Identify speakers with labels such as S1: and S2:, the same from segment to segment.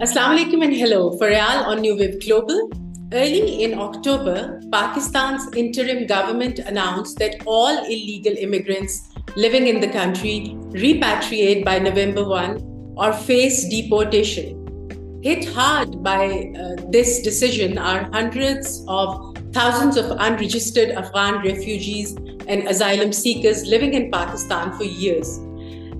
S1: Assalamu alaikum and hello. Faryal on New Wave Global. Early in October, Pakistan's interim government announced that all illegal immigrants living in the country repatriate by November 1 or face deportation. Hit hard by uh, this decision are hundreds of thousands of unregistered Afghan refugees and asylum seekers living in Pakistan for years.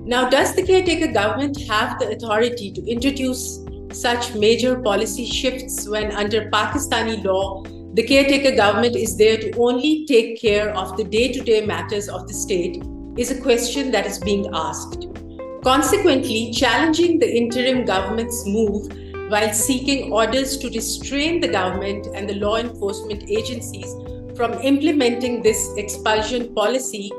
S1: Now, does the caretaker government have the authority to introduce such major policy shifts when, under Pakistani law, the caretaker government is there to only take care of the day to day matters of the state? Is a question that is being asked. Consequently, challenging the interim government's move while seeking orders to restrain the government and the law enforcement agencies from implementing this expulsion policy,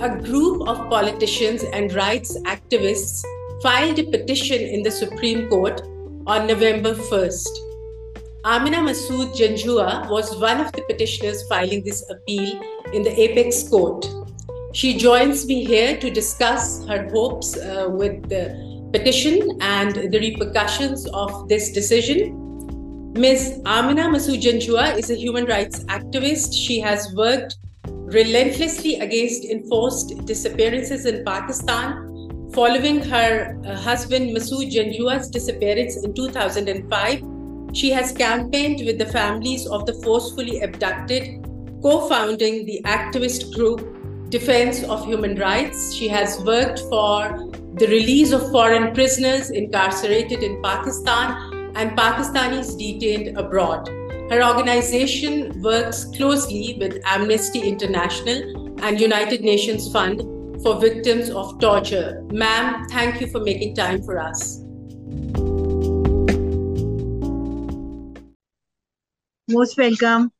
S1: a group of politicians and rights activists filed a petition in the Supreme Court on November 1st. Amina Masood Janjua was one of the petitioners filing this appeal in the apex court. She joins me here to discuss her hopes uh, with the petition and the repercussions of this decision. Ms. Amina Masood Janjua is a human rights activist. She has worked relentlessly against enforced disappearances in Pakistan Following her uh, husband Masood Janjua's disappearance in 2005, she has campaigned with the families of the forcefully abducted, co founding the activist group Defense of Human Rights. She has worked for the release of foreign prisoners incarcerated in Pakistan and Pakistanis detained abroad. Her organization works closely with Amnesty International and United Nations Fund for victims of torture. Ma'am, thank you for making time for us.
S2: Most welcome.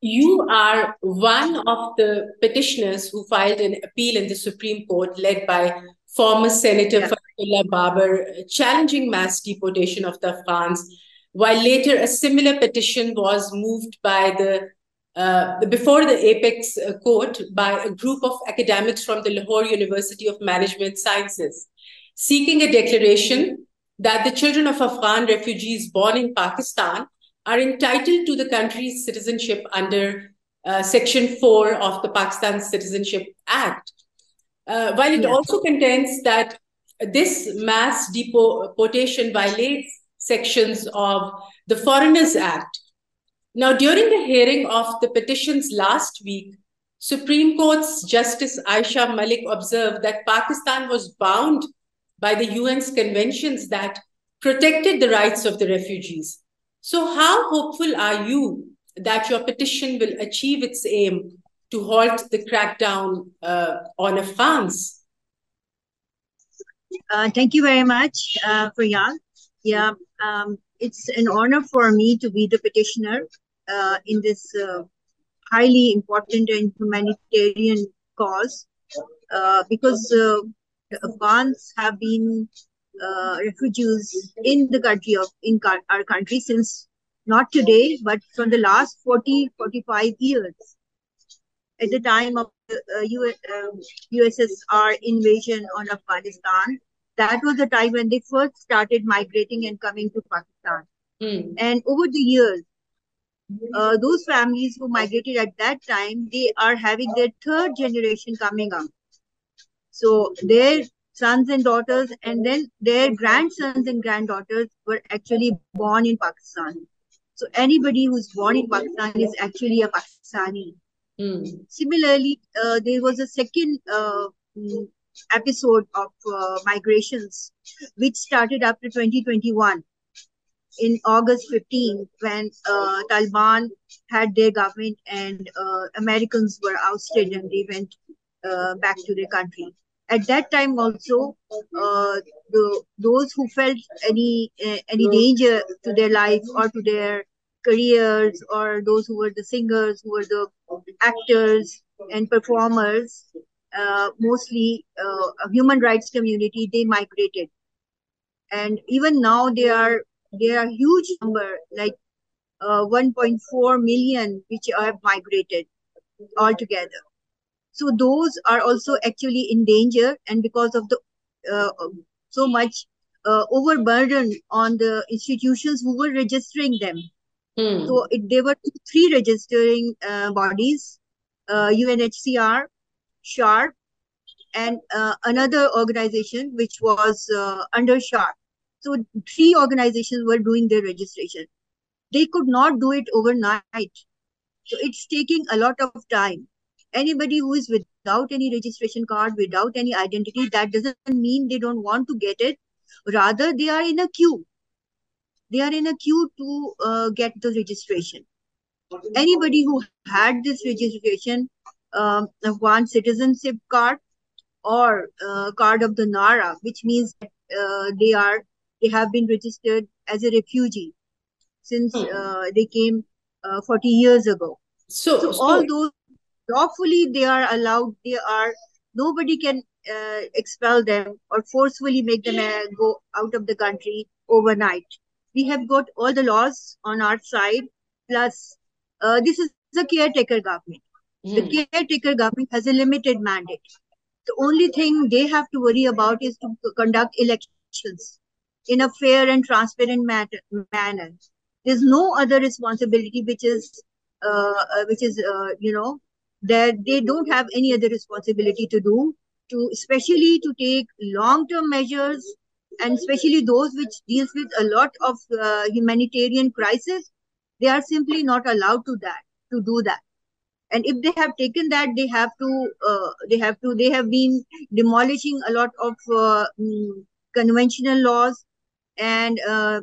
S1: You are one of the petitioners who filed an appeal in the Supreme Court led by former Senator yeah. Farhatullah Babar challenging mass deportation of the Afghans, while later a similar petition was moved by the uh, before the apex uh, court by a group of academics from the Lahore University of Management Sciences, seeking a declaration that the children of Afghan refugees born in Pakistan are entitled to the country's citizenship under uh, Section 4 of the Pakistan Citizenship Act. Uh, while it yeah. also contends that this mass deportation violates sections of the Foreigners Act, now, during the hearing of the petitions last week, Supreme Court's Justice Ayesha Malik observed that Pakistan was bound by the UN's conventions that protected the rights of the refugees. So, how hopeful are you that your petition will achieve its aim to halt the crackdown uh, on Afghans?
S2: Uh, thank you very much, uh, Faryal. Yeah, um, it's an honor for me to be the petitioner uh, in this uh, highly important and humanitarian cause uh, because uh, the Afghans have been uh, refugees in the country of in our country since not today but from the last 40 45 years. At the time of the USSR um, invasion on Afghanistan that was the time when they first started migrating and coming to Pakistan mm. and over the years uh, those families who migrated at that time, they are having their third generation coming up. So their sons and daughters, and then their grandsons and granddaughters were actually born in Pakistan. So anybody who's born in Pakistan is actually a Pakistani. Mm. Similarly, uh, there was a second uh, episode of uh, migrations, which started after 2021 in August 15 when uh, Taliban had their government and uh, Americans were ousted and they went uh, back to their country. At that time also, uh, the, those who felt any uh, any danger to their life or to their careers or those who were the singers, who were the actors and performers, uh, mostly a human rights community, they migrated. And even now they are there are huge number like uh, 1.4 million which have migrated altogether. So those are also actually in danger, and because of the uh, so much uh, overburden on the institutions who were registering them. Hmm. So it, there were three registering uh, bodies, uh, UNHCR, SHARP, and uh, another organization which was uh, under SHARP. So three organizations were doing their registration. They could not do it overnight. So it's taking a lot of time. Anybody who is without any registration card, without any identity, that doesn't mean they don't want to get it. Rather, they are in a queue. They are in a queue to uh, get the registration. Anybody who had this registration, um, one citizenship card or uh, card of the NARA, which means uh, they are they have been registered as a refugee since hmm. uh, they came uh, 40 years ago. So, so, so, all those lawfully they are allowed, they are, nobody can uh, expel them or forcefully make them uh, go out of the country overnight. We have got all the laws on our side, plus uh, this is a caretaker government. The hmm. caretaker government has a limited mandate. The only thing they have to worry about is to conduct elections in a fair and transparent manner. There's no other responsibility which is, uh, uh, which is, uh, you know, that they don't have any other responsibility to do, to especially to take long-term measures, and especially those which deals with a lot of uh, humanitarian crisis. They are simply not allowed to that to do that and if they have taken that they have to uh, they have to they have been demolishing a lot of uh, mm, conventional laws and uh,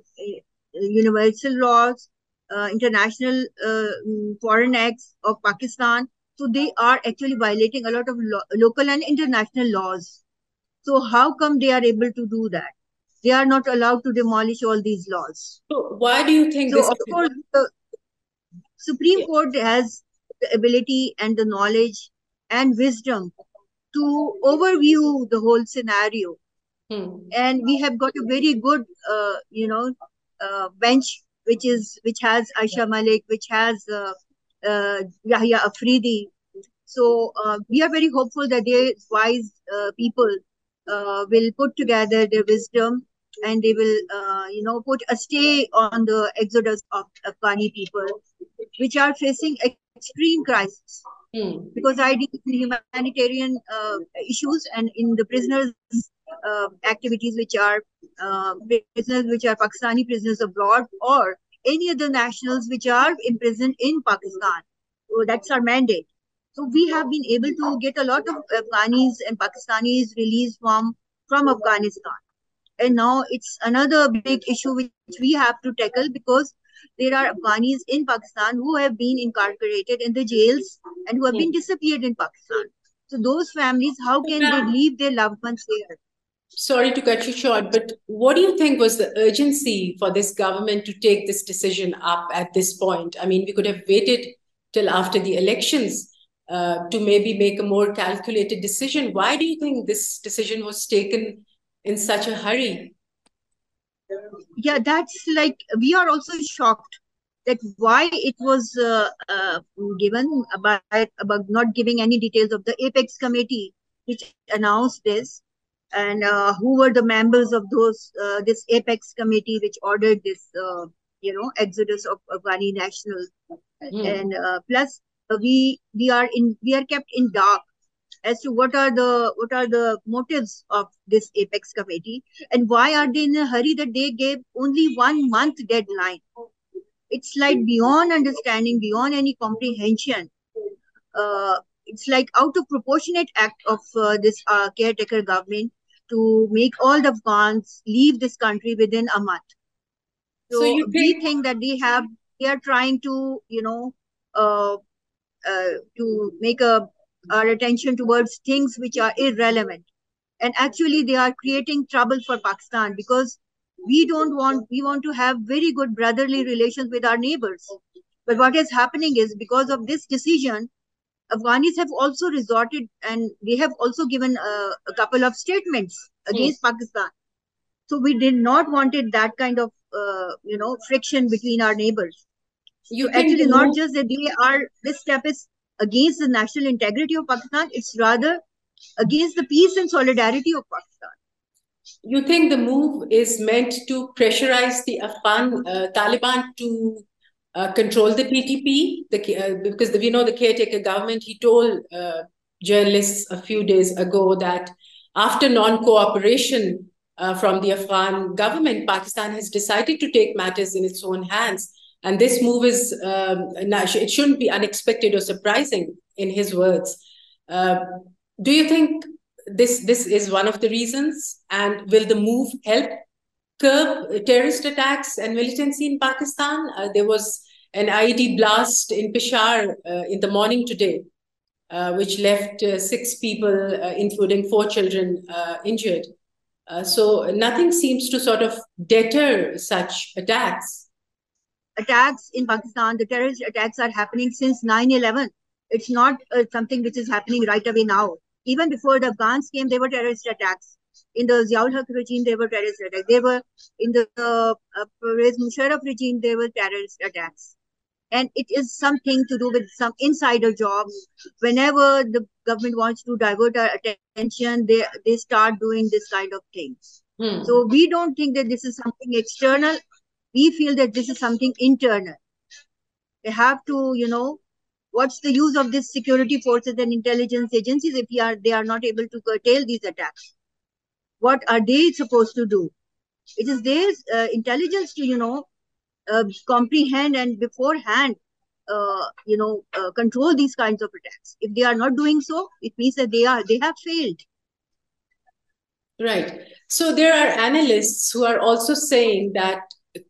S2: universal laws, uh, international uh, mm, foreign acts of Pakistan. So they are actually violating a lot of lo local and international laws. So how come they are able to do that? They are not allowed to demolish all these laws.
S1: So why do you think
S2: so this? Of course, the Supreme yeah. Court has the ability and the knowledge and wisdom to overview the whole scenario Hmm. And we have got a very good, uh, you know, uh, bench which is which has Ayesha Malik, which has uh, uh, Yahya Afridi. So uh, we are very hopeful that these wise uh, people uh, will put together their wisdom and they will, uh, you know, put a stay on the exodus of Afghani people, which are facing extreme crisis. Hmm. Because I deal in humanitarian uh, issues and in the prisoners uh, activities which are uh, prisoners which are Pakistani prisoners abroad or any other nationals which are imprisoned in Pakistan. So that's our mandate. So we have been able to get a lot of Afghanis and Pakistanis released from, from Afghanistan. And now it's another big issue which we have to tackle because there are Afghanis in Pakistan who have been incarcerated in the jails and who have been disappeared in Pakistan. So those families, how can they leave their loved ones here?
S1: Sorry to cut you short, but what do you think was the urgency for this government to take this decision up at this point? I mean, we could have waited till after the elections uh, to maybe make a more calculated decision. Why do you think this decision was taken in such a hurry?
S2: Yeah, that's like we are also shocked that why it was uh, uh, given about about not giving any details of the apex committee which announced this and uh, who were the members of those uh, this apex committee which ordered this uh, you know exodus of afghani nationals mm. and uh, plus uh, we we are in we are kept in dark as to what are the what are the motives of this apex committee and why are they in a hurry that they gave only one month deadline it's like beyond understanding beyond any comprehension uh, it's like out of proportionate act of uh, this uh, caretaker government to make all the Afghans leave this country within a month. So, so think... we think that they have they are trying to you know uh, uh, to make a our attention towards things which are irrelevant, and actually they are creating trouble for Pakistan because we don't want we want to have very good brotherly relations with our neighbors. But what is happening is because of this decision, Afghanis have also resorted and they have also given uh, a couple of statements against yes. Pakistan. So we did not wanted that kind of uh, you know friction between our neighbors. You so actually not just that they are this step is against the national integrity of Pakistan. It's rather against the peace and solidarity of Pakistan.
S1: You think the move is meant to pressurize the Afghan uh, Taliban to uh, control the TTP? The, uh, because we know the caretaker government, he told uh, journalists a few days ago that after non-cooperation uh, from the Afghan government, Pakistan has decided to take matters in its own hands. And this move is, um, it shouldn't be unexpected or surprising in his words. Uh, do you think this this is one of the reasons? And will the move help curb terrorist attacks and militancy in Pakistan? Uh, there was an IED blast in Peshawar uh, in the morning today, uh, which left uh, six people, uh, including four children, injured. so nothing seems to sort of deter such attacks.
S2: Attacks in Pakistan, the terrorist attacks are happening since 9 11. It's not something which is happening right away now even before the Afghans came, there were terrorist attacks. In the Ziaul Haq regime, there were terrorist attacks. There were in the uh, Pervez Musharraf regime, there were terrorist attacks. And it is something to do with some insider job. Whenever the government wants to divert our attention, they, they start doing this kind of things. Hmm. So we don't think that this is something external. We feel that this is something internal. They have to, you know, what's the use of these security forces and intelligence agencies if are, they are not able to curtail these attacks? What are they supposed to do? It is their uh, intelligence to, you know, uh, comprehend and beforehand, uh, you know, uh, control these kinds of attacks. If they are not doing so, it means that they are they have failed.
S1: Right. So there are analysts who are also saying that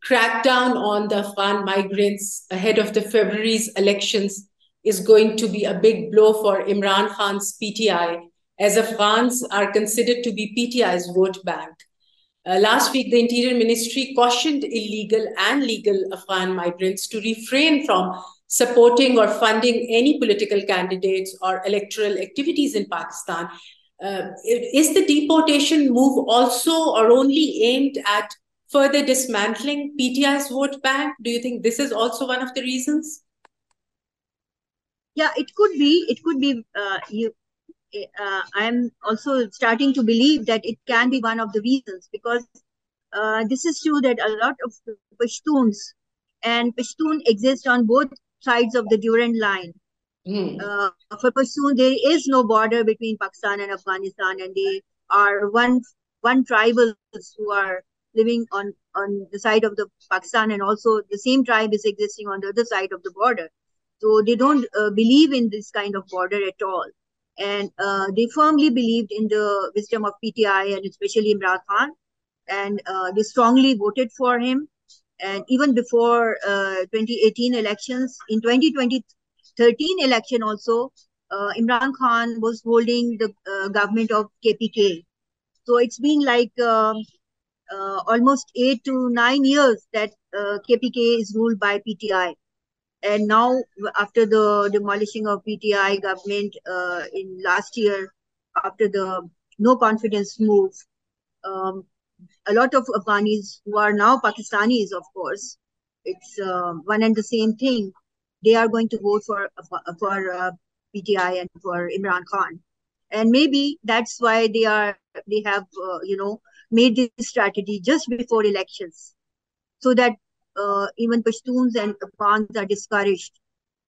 S1: crackdown on the Afghan migrants ahead of the February's elections is going to be a big blow for Imran Khan's PTI, as Afghans are considered to be PTI's vote bank. Uh, last week, the Interior Ministry cautioned illegal and legal Afghan migrants to refrain from supporting or funding any political candidates or electoral activities in Pakistan. Uh, is the deportation move also or only aimed at further dismantling PTI's vote bank? Do you think this is also one of the reasons?
S2: yeah it could be it could be uh, you uh, i'm also starting to believe that it can be one of the reasons because uh, this is true that a lot of pashtuns and pashtun exist on both sides of the durand line mm. for pashtun there is no border between pakistan and afghanistan and they are one one tribals who are living on on the side of the pakistan and also the same tribe is existing on the other side of the border so they don't uh, believe in this kind of border at all. And uh, they firmly believed in the wisdom of PTI and especially Imran Khan. And uh, they strongly voted for him. And even before uh, 2018 elections, in 2013 election also, uh, Imran Khan was holding the uh, government of KPK. So it's been like um, almost eight to nine years that KPK is ruled by PTI and now after the demolishing of PTI government uh, in last year, after the no confidence move, um, a lot of Afghanis who are now Pakistanis, of course, it's uh, one and the same thing. They are going to vote for for uh, PTI and for Imran Khan, and maybe that's why they are they have uh, you know made this strategy just before elections, so that uh, even Pashtuns and Afghans are discouraged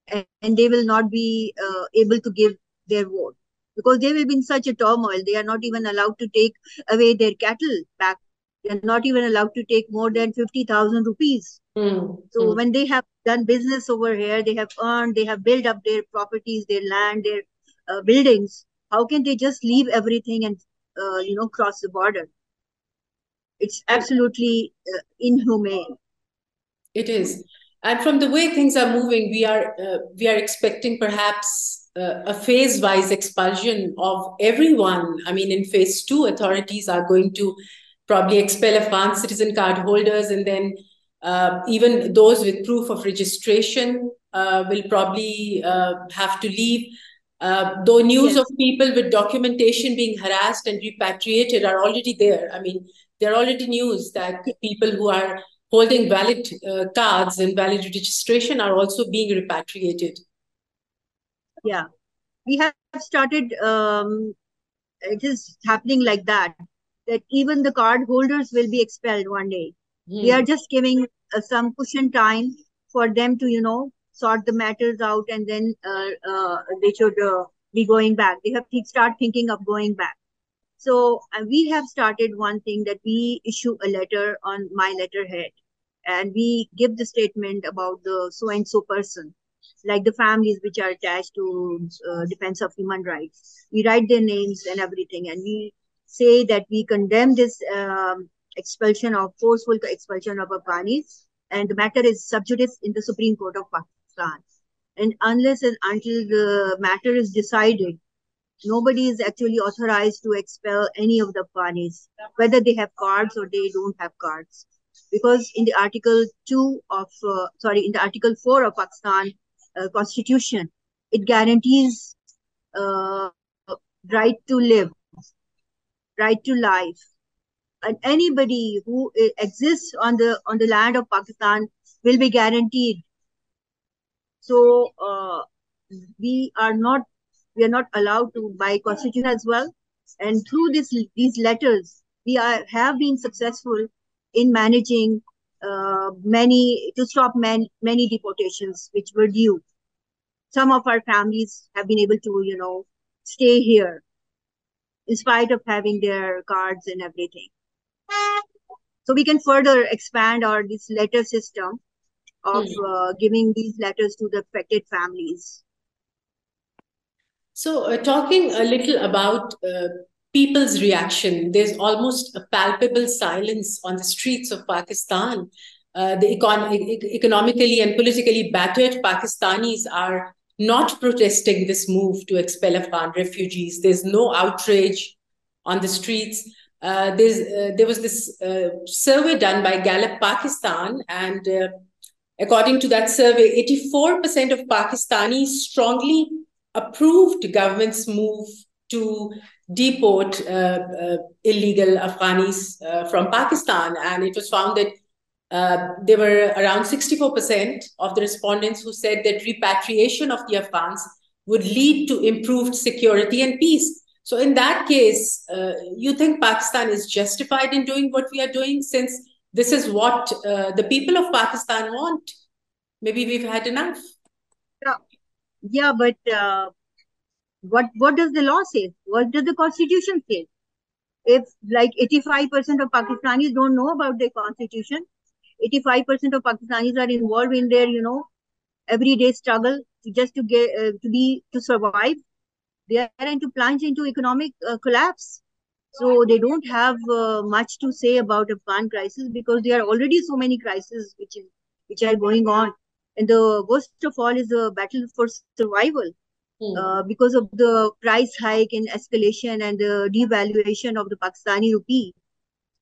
S2: and, and they will not be uh, able to give their vote because they will be in such a turmoil. They are not even allowed to take away their cattle back. They are not even allowed to take more than 50,000 rupees. Mm. So mm. when they have done business over here, they have earned, they have built up their properties, their land, their uh, buildings. How can they just leave everything and, uh, you know, cross the border? It's absolutely uh, inhumane.
S1: It is. And from the way things are moving, we are uh, we are expecting perhaps uh, a phase-wise expulsion of everyone. I mean, in phase two, authorities are going to probably expel Afghan citizen card holders, and then uh, even those with proof of registration uh, will probably uh, have to leave. Uh, though news yes. of people with documentation being harassed and repatriated are already there. I mean, there are already news that people who are holding valid uh, cards and valid registration are also being repatriated.
S2: Yeah, we have started, um, it is happening like that. that even the card holders will be expelled one day. Mm. We are just giving uh, some cushion time for them to, you know, sort the matters out and then uh, uh, they should uh, be going back. They have to start thinking of going back. So uh, we have started one thing that we issue a letter on my letterhead and we give the statement about the so and so person like the families which are attached to uh, defense of human rights we write their names and everything and we say that we condemn this um, expulsion of forceful expulsion of Afghanis and the matter is subjudice in the Supreme Court of Pakistan. And unless and until the matter is decided, nobody is actually authorized to expel any of the Afghanis, whether they have cards or they don't have cards. Because in the Article 2 of, uh, sorry, in the Article 4 of Pakistan uh, Constitution, it guarantees uh, right to live, right to life, and anybody who exists on the on the land of Pakistan will be guaranteed. So uh, we are not we are not allowed to by constitution as well. And through this these letters, we are have been successful in managing uh, many to stop many many deportations which were due. Some of our families have been able to you know stay here in spite of having their cards and everything. So we can further expand our this letter system of mm. uh, giving these letters to the affected families.
S1: So, uh, talking a little about uh, people's reaction, there's almost a palpable silence on the streets of Pakistan. Uh, the econ- economically and politically battered Pakistanis are not protesting this move to expel Afghan refugees. There's no outrage on the streets. Uh, uh, there was this uh, survey done by Gallup Pakistan, and uh, according to that survey, 84% of Pakistanis strongly approved government's move to deport uh, uh, illegal Afghanis from Pakistan. And it was found that there were around 64% of the respondents who said that repatriation of the Afghans would lead to improved security and peace. So in that case, uh, you think Pakistan is justified in doing what we are doing since this is what uh, the people of Pakistan want? Maybe we've had enough.
S2: Yeah, but uh, what what does the law say? What does the constitution say? If like 85% of Pakistanis don't know about the constitution, 85% of Pakistanis are involved in their, you know, everyday struggle to just to get uh, to be to survive they are into plunge into economic uh, collapse. So they don't have uh, much to say about a Afghan crisis because there are already so many crises which is which are going on. And the worst of all is the battle for survival. Hmm. Uh, because of the price hike and escalation and the devaluation of the Pakistani rupee.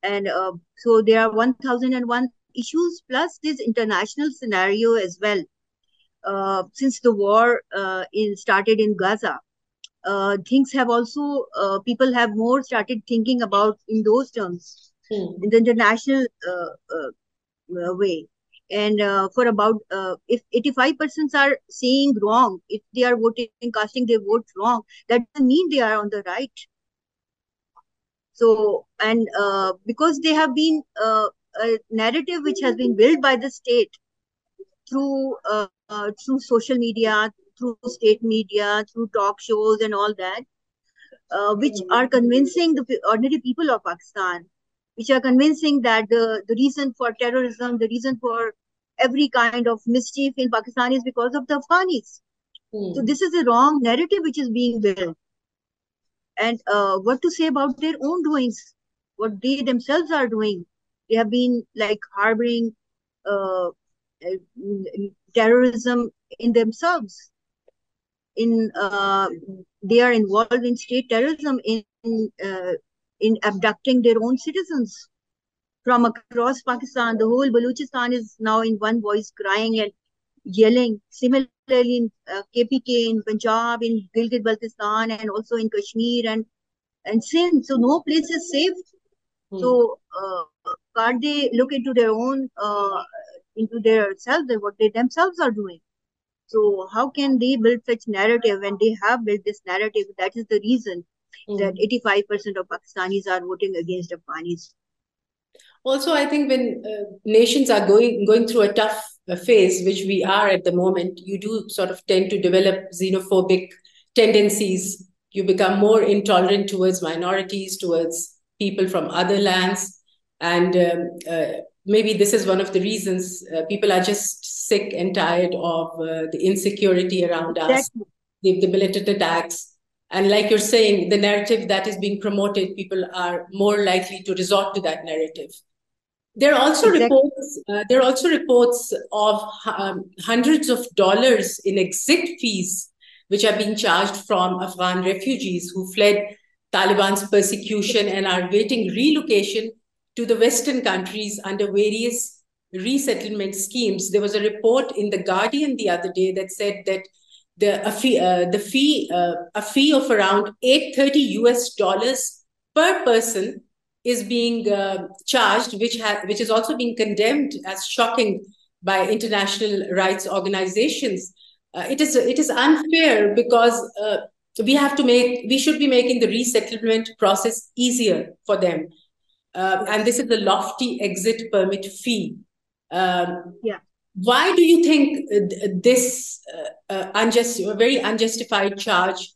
S2: And uh, so there are 1001 issues plus this international scenario as well. Uh, since the war uh, in started in Gaza, uh, things have also uh, people have more started thinking about in those terms hmm. in the international uh, uh, uh way and uh, for about uh, if 85 percent are saying wrong if they are voting and casting their vote wrong that doesn't mean they are on the right. So and uh, because they have been uh, a narrative which has been built by the state through through social media through state media, through talk shows and all that, uh, which are convincing the ordinary people of Pakistan, which are convincing that the, the reason for terrorism, the reason for every kind of mischief in Pakistan is because of the Afghanis. Hmm. So this is a wrong narrative which is being built. And uh, what to say about their own doings, what they themselves are doing. They have been like harboring uh, uh terrorism in themselves in uh, they are involved in state terrorism in uh, in abducting their own citizens from across Pakistan. The whole Baluchistan is now in one voice crying and yelling. Similarly, in uh, KPK, in Punjab, in Gilgit Baltistan, and also in Kashmir and and Sindh. So no place is safe. Hmm. So uh, can't they look into their own uh, into their self, what they themselves are doing? So how can they build such narrative when they have built this narrative? That is the reason mm. that 85% of Pakistanis are voting against Afghanis.
S1: Also, I think when uh, nations are going going through a tough uh, phase, which we are at the moment, you do sort of tend to develop xenophobic tendencies. You become more intolerant towards minorities, towards people from other lands, and um, uh, maybe this is one of the reasons uh, people are just sick and tired of uh, the insecurity around us, exactly. the, the militant attacks, and like you're saying, the narrative that is being promoted, people are more likely to resort to that narrative. There are also exactly. reports. Uh, there are also reports of um, hundreds of dollars in exit fees, which are being charged from Afghan refugees who fled Taliban's persecution and are awaiting relocation to the Western countries under various resettlement schemes. There was a report in the Guardian the other day that said that the a fee, uh, the fee uh, a fee of around 830 US dollars per person is being uh, charged, which ha- which is also being condemned as shocking by international rights organizations. Uh, it is it is unfair because uh, we have to make we should be making the resettlement process easier for them, uh, and this is the lofty exit permit fee.
S2: Um, yeah
S1: why do you think uh, this uh, uh, unjust, very unjustified charge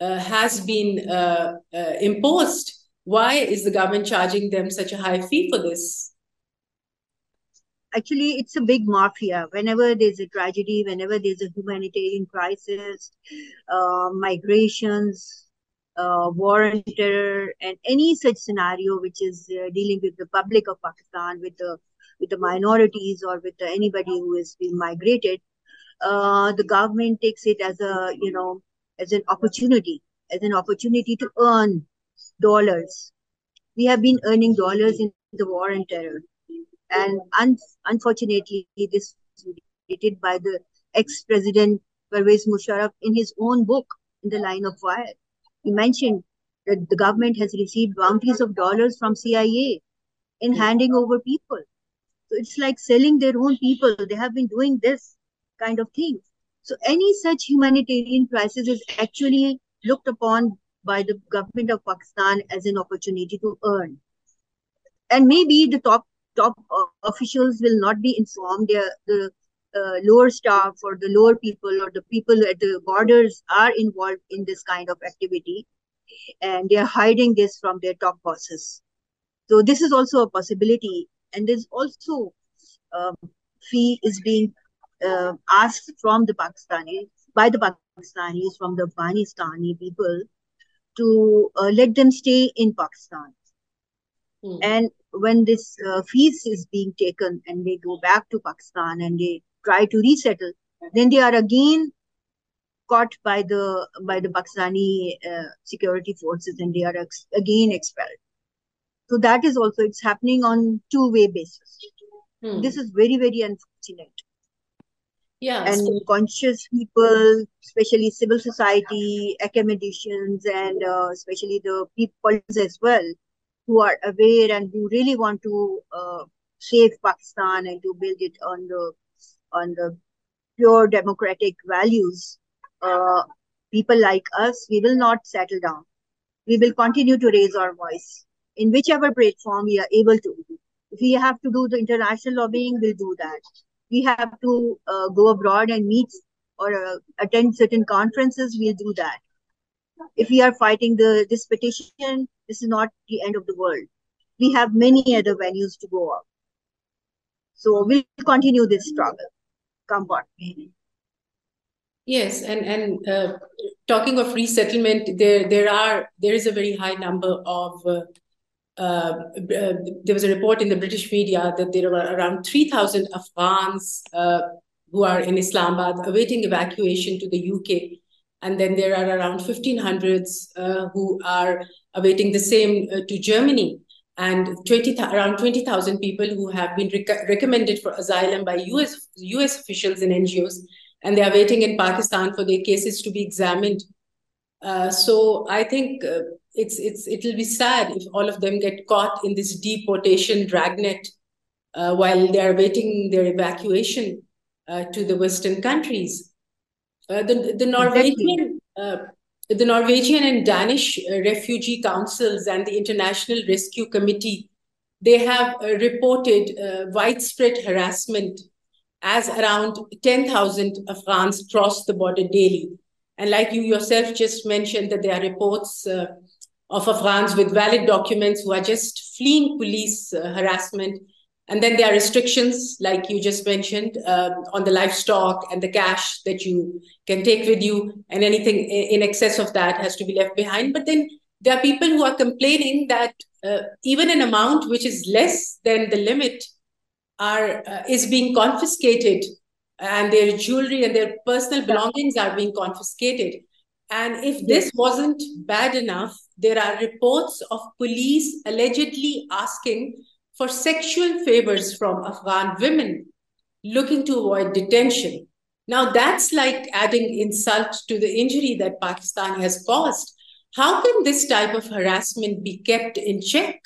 S1: uh, has been uh, uh, imposed? Why is the government charging them such a high fee for this?
S2: Actually, it's a big mafia. Whenever there's a tragedy, whenever there's a humanitarian crisis, uh, migrations, uh, war and terror, and any such scenario which is uh, dealing with the public of Pakistan, with the with the minorities or with anybody who is being migrated, uh, the government takes it as a you know as an opportunity, as an opportunity to earn dollars. We have been earning dollars in the war and terror, and un- unfortunately, this was related by the ex-president Pervez Musharraf in his own book, In the Line of Fire. He mentioned that the government has received bounties of dollars from CIA in handing over people. So it's like selling their own people. They have been doing this kind of thing. So any such humanitarian crisis is actually looked upon by the government of Pakistan as an opportunity to earn. And maybe the top top uh, officials will not be informed. The, the uh, lower staff or the lower people or the people at the borders are involved in this kind of activity, and they are hiding this from their top bosses. So this is also a possibility and there's also um, fee is being uh, asked from the Pakistanis by the Pakistanis from the Afghanistani people to uh, let them stay in Pakistan. Hmm. And when this uh, fees is being taken and they go back to Pakistan and they try to resettle, then they are again caught by the by the Pakistani uh, security forces and they are ex- again expelled. So that is also it's happening on two way basis. Hmm. This is very very unfortunate.
S1: Yeah,
S2: and so- conscious people, especially civil society, academicians, and uh, especially the people as well, who are aware and who really want to uh, save Pakistan and to build it on the on the pure democratic values. Uh, people like us, we will not settle down. We will continue to raise our voice in whichever platform we are able to. If we have to do the international lobbying, we'll do that. We have to uh, go abroad and meet or uh, attend certain conferences, we'll do that. If we are fighting the this petition, this is not the end of the world. We have many other venues to go up. So we'll continue this struggle. Come what
S1: Yes, and and uh, talking of resettlement, there there are there is a very high number of uh, uh, there was a report in the British media that there were around 3,000 Afghans uh, who are in Islamabad awaiting evacuation to the UK. And then there are around 1,500s uh, who are awaiting the same to Germany. And 20, around 20,000 people who have been rec- recommended for asylum by US, US officials and NGOs. And they are waiting in Pakistan for their cases to be examined. So I think it's it's it'll be sad if all of them get caught in this deportation dragnet uh, while they are waiting their evacuation uh, to the Western countries. Uh, the the Norwegian uh, the Norwegian and Danish uh, refugee councils and the International Rescue Committee, they have uh, reported uh, widespread harassment as around 10,000 Afghans cross the border daily. And like you yourself just mentioned, that there are reports uh, of Afghans with valid documents who are just fleeing police uh, harassment and then there are restrictions, like you just mentioned, uh, on the livestock and the cash that you can take with you, and anything in excess of that has to be left behind. But then there are people who are complaining that uh, even an amount which is less than the limit are uh, is being confiscated, and their jewelry and their personal belongings are being confiscated. And if this wasn't bad enough, there are reports of police allegedly asking for sexual favors from Afghan women looking to avoid detention. Now, that's like adding insult to the injury that Pakistan has caused. How can this type of harassment be kept in check?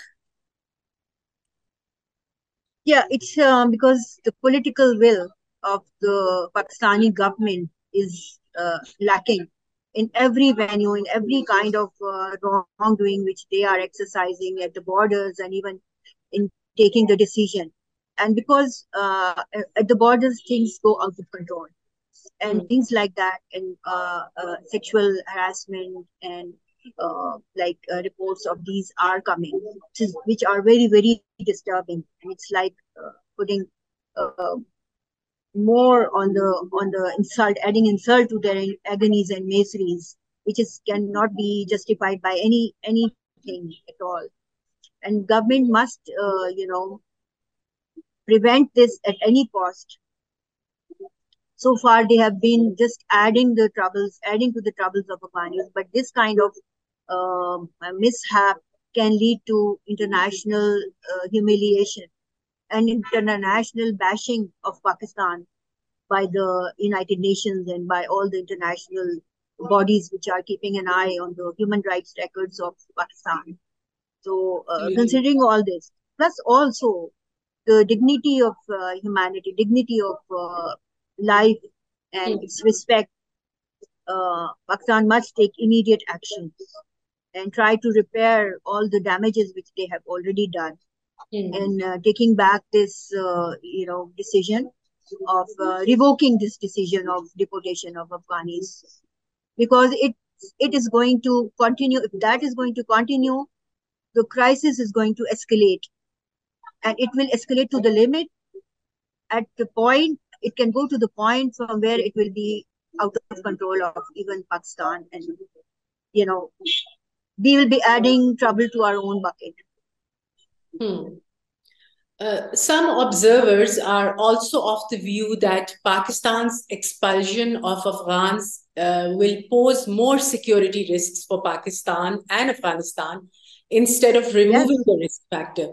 S2: Yeah, it's um, because the political will of the Pakistani government is uh, lacking in every venue, in every kind of uh, wrongdoing which they are exercising at the borders and even in taking the decision. And because uh, at the borders, things go out of control. And mm. things like that, and uh, uh, sexual harassment, and uh, like uh, reports of these are coming, which, is, which are very, very disturbing. And it's like uh, putting more on the on the insult, adding insult to their agonies and miseries, which is cannot be justified by any anything at all. And government must uh, you know prevent this at any cost. So far they have been just adding the troubles adding to the troubles of afghanis but this kind of uh, mishap can lead to international uh, humiliation and international bashing of pakistan by the united nations and by all the international bodies which are keeping an eye on the human rights records of pakistan so, uh, mm-hmm. considering all this, plus also the dignity of uh, humanity, dignity of uh, life, and mm-hmm. its respect, uh, Pakistan must take immediate actions and try to repair all the damages which they have already done. Mm-hmm. And uh, taking back this, uh, you know, decision of revoking this decision of deportation of Afghanis, because it it is going to continue. If that is going to continue, the crisis is going to escalate and it will escalate to the limit at the point it can go to the point from where it will be out of control of even pakistan and you know we will be adding trouble to our own bucket
S1: hmm. Uh, some observers are also of the view that Pakistan's expulsion of Afghans uh, will pose more security risks for Pakistan and Afghanistan instead of removing yes. the risk factor.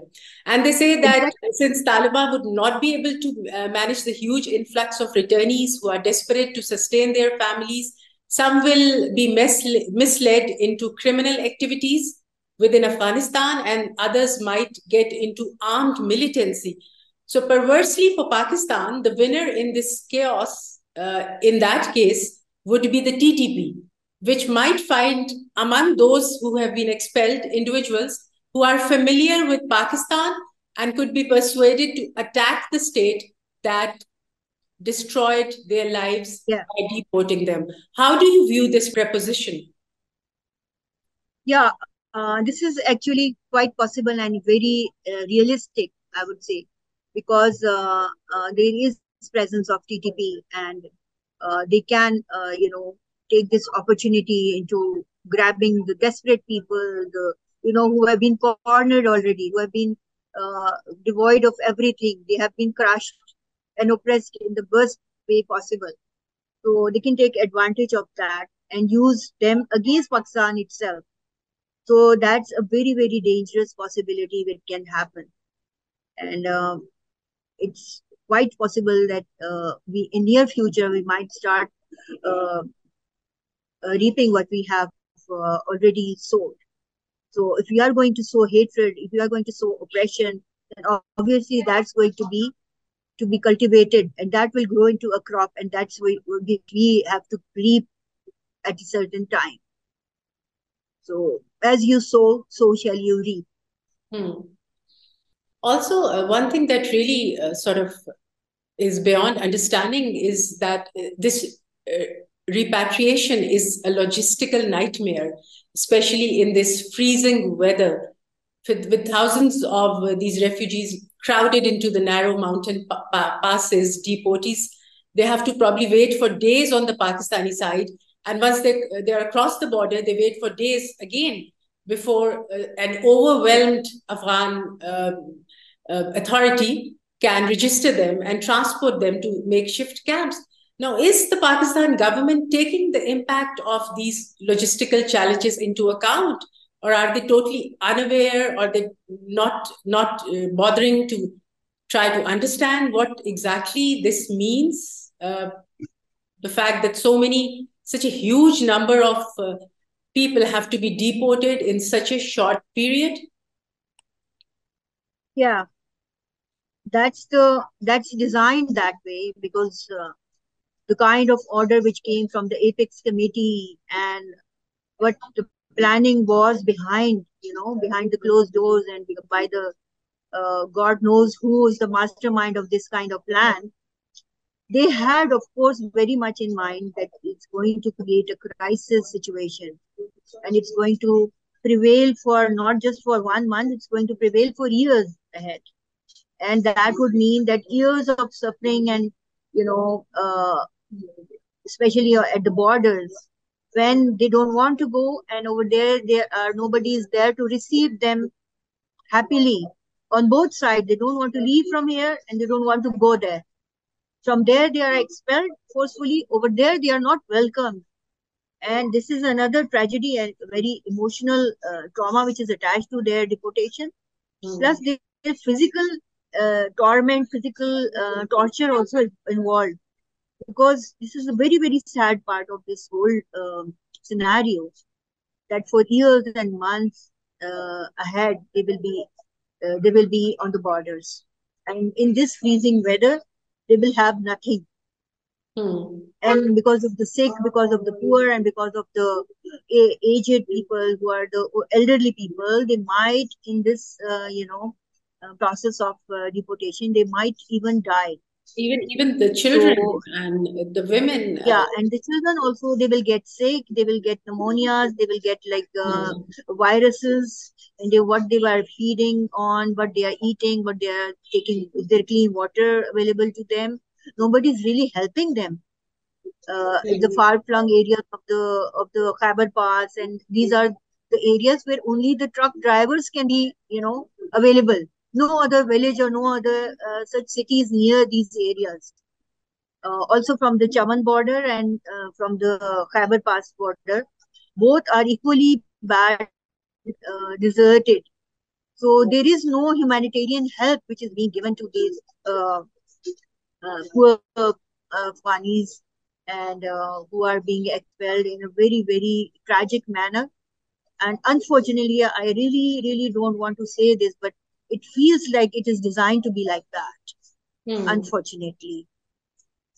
S1: And they say that exactly. since Taliban would not be able to uh, manage the huge influx of returnees who are desperate to sustain their families, some will be misled into criminal activities within Afghanistan, and others might get into armed militancy. So, perversely for Pakistan, the winner in this chaos, uh, in that case, would be the TTP, which might find among those who have been expelled individuals who are familiar with Pakistan and could be persuaded to attack the state that destroyed their lives yeah. by deporting them. How do you view this preposition?
S2: Yeah, uh, this is actually quite possible and very uh, realistic, I would say, because uh, uh there is presence of TTP and uh, they can, you know, take this opportunity into grabbing the desperate people, the you know who have been cornered already, who have been devoid of everything. They have been crushed and oppressed in the worst way possible. So they can take advantage of that and use them against Pakistan itself. So that's a very very dangerous possibility that can happen, and uh, it's quite possible that uh, we in near future we might start uh, uh, reaping what we have uh, already sowed. So if we are going to sow hatred, if we are going to sow oppression, then obviously that's going to be to be cultivated and that will grow into a crop and that's what we have to reap at a certain time. So as you sow, so shall you reap.
S1: Hmm. Also, uh, one thing that really uh, sort of is beyond understanding is that uh, this uh, repatriation is a logistical nightmare, especially in this freezing weather, with, with thousands of uh, these refugees crowded into the narrow mountain pa- pa- passes, deportees. They have to probably wait for days on the Pakistani side. And once they, they're across the border, they wait for days again before uh, an overwhelmed Afghan um, uh, authority can register them and transport them to makeshift camps. Now, is the Pakistan government taking the impact of these logistical challenges into account, or are they totally unaware, or they not not uh, bothering to try to understand what exactly this means? Uh, the fact that so many, such a huge number of uh, people have to be deported in such a short period.
S2: Yeah, that's the that's designed that way because uh, the kind of order which came from the apex committee and what the planning was behind you know behind the closed doors and by the uh, god knows who is the mastermind of this kind of plan they had of course very much in mind that it's going to create a crisis situation and it's going to prevail for not just for one month it's going to prevail for years ahead. And that would mean that years of suffering and you know uh, especially at the borders when they don't want to go and over there there are nobody is there to receive them happily on both sides. They don't want to leave from here and they don't want to go there from there they are expelled forcefully over there they are not welcomed and this is another tragedy and very emotional uh, trauma which is attached to their deportation mm. plus their physical uh, torment, physical uh, torture also involved. Because this is a very, very sad part of this whole um, scenario that for years and months uh, ahead, they will be uh, they will be on the borders. And in this freezing weather, they will have nothing. Hmm. And because of the sick, because of the poor, and because of the aged people who are the elderly people, they might in this, uh, you know, uh, process of uh, deportation they might even die
S1: even even the children so, and the women
S2: uh, yeah and the children also they will get sick they will get pneumonias they will get like uh, mm. viruses and they what they were feeding on what they are eating what they are taking is there clean water available to them. Nobody is really helping them. Uh, the far flung areas of the of the Khyber Pass and these are the areas where only the truck drivers can be you know available no other village or no other uh, such cities near these areas. Uh, also from the Chaman border and uh, from the Khyber Pass border, both are equally bad, uh, deserted. So there is no humanitarian help which is being given to these uh, uh, poor Afghanis and who are being expelled in a very, very tragic manner. And unfortunately, I really, really don't want to say this, but it feels like it is designed to be like that hmm. unfortunately.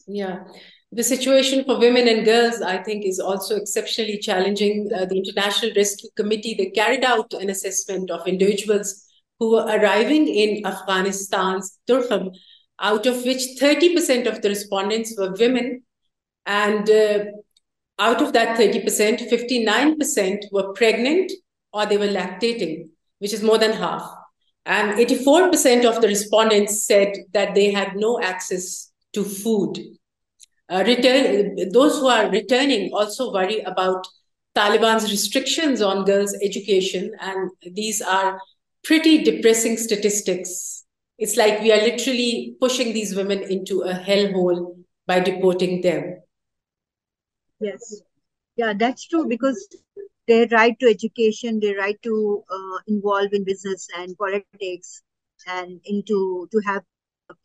S1: Yeah. The situation for women and girls i think is also exceptionally challenging. Uh, the international rescue committee they carried out an assessment of individuals who were arriving in afghanistan's Torkham out of which 30% of the respondents were women. And uh, out of that 30% 59% were pregnant or they were lactating which is more than half and 84% of the respondents said that they had no access to food. Uh, return, those who are returning also worry about Taliban's restrictions on girls' education, and these are pretty depressing statistics. It's like we are literally pushing these women into a hellhole by deporting them.
S2: Yes, yeah, that's true because their right to education, their right to uh, involve in business and politics, and into to have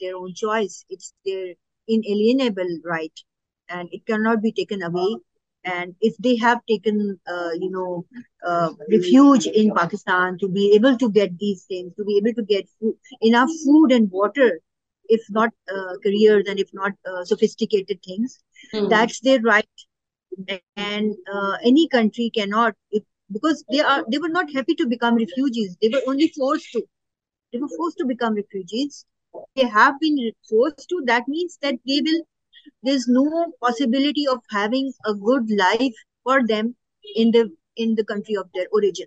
S2: their own choice. It's their inalienable right, and it cannot be taken away. And if they have taken, uh, you know, uh, refuge in Pakistan to be able to get these things, to be able to get food, enough food and water, if not uh, careers and if not uh, sophisticated things, mm. that's their right and uh, any country cannot if because they are they were not happy to become refugees. They were only forced to. They were forced to become refugees. They have been forced to. That means that they will. There's no possibility of having a good life for them in the in the country of their origin.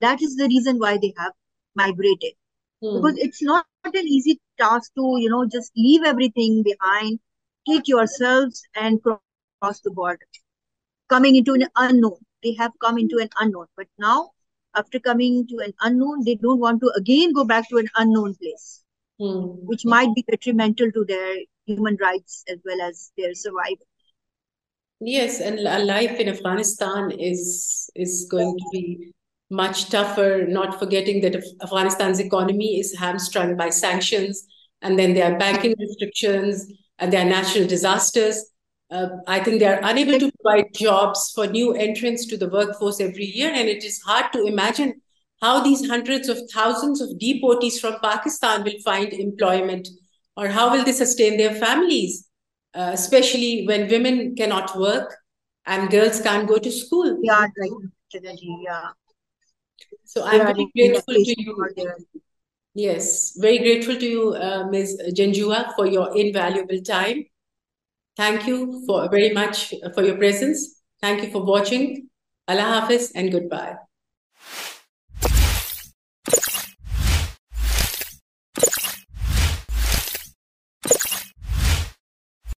S2: That is the reason why they have migrated. Hmm. Because it's not an easy task to you know just leave everything behind, take yourselves and cross the border, coming into an unknown they have come into an unknown. But now, after coming to an unknown, they don't want to again go back to an unknown place, mm. which might be detrimental to their human rights as well as their survival.
S1: Yes, and life in Afghanistan is is going to be much tougher. Not forgetting that Afghanistan's economy is hamstrung by sanctions, and then there are banking restrictions, and there are natural disasters. Uh, I think they are unable to provide jobs for new entrants to the workforce every year. And it is hard to imagine how these hundreds of thousands of deportees from Pakistan will find employment or how will they sustain their families, uh, especially when women cannot work and girls can't go to school.
S2: Yeah, like, yeah.
S1: So I'm yeah, very grateful to you. Yes, very grateful to you, uh, Ms. Janjua, for your invaluable time. Thank you for very much for your presence. Thank you for watching. Allah Hafiz and goodbye.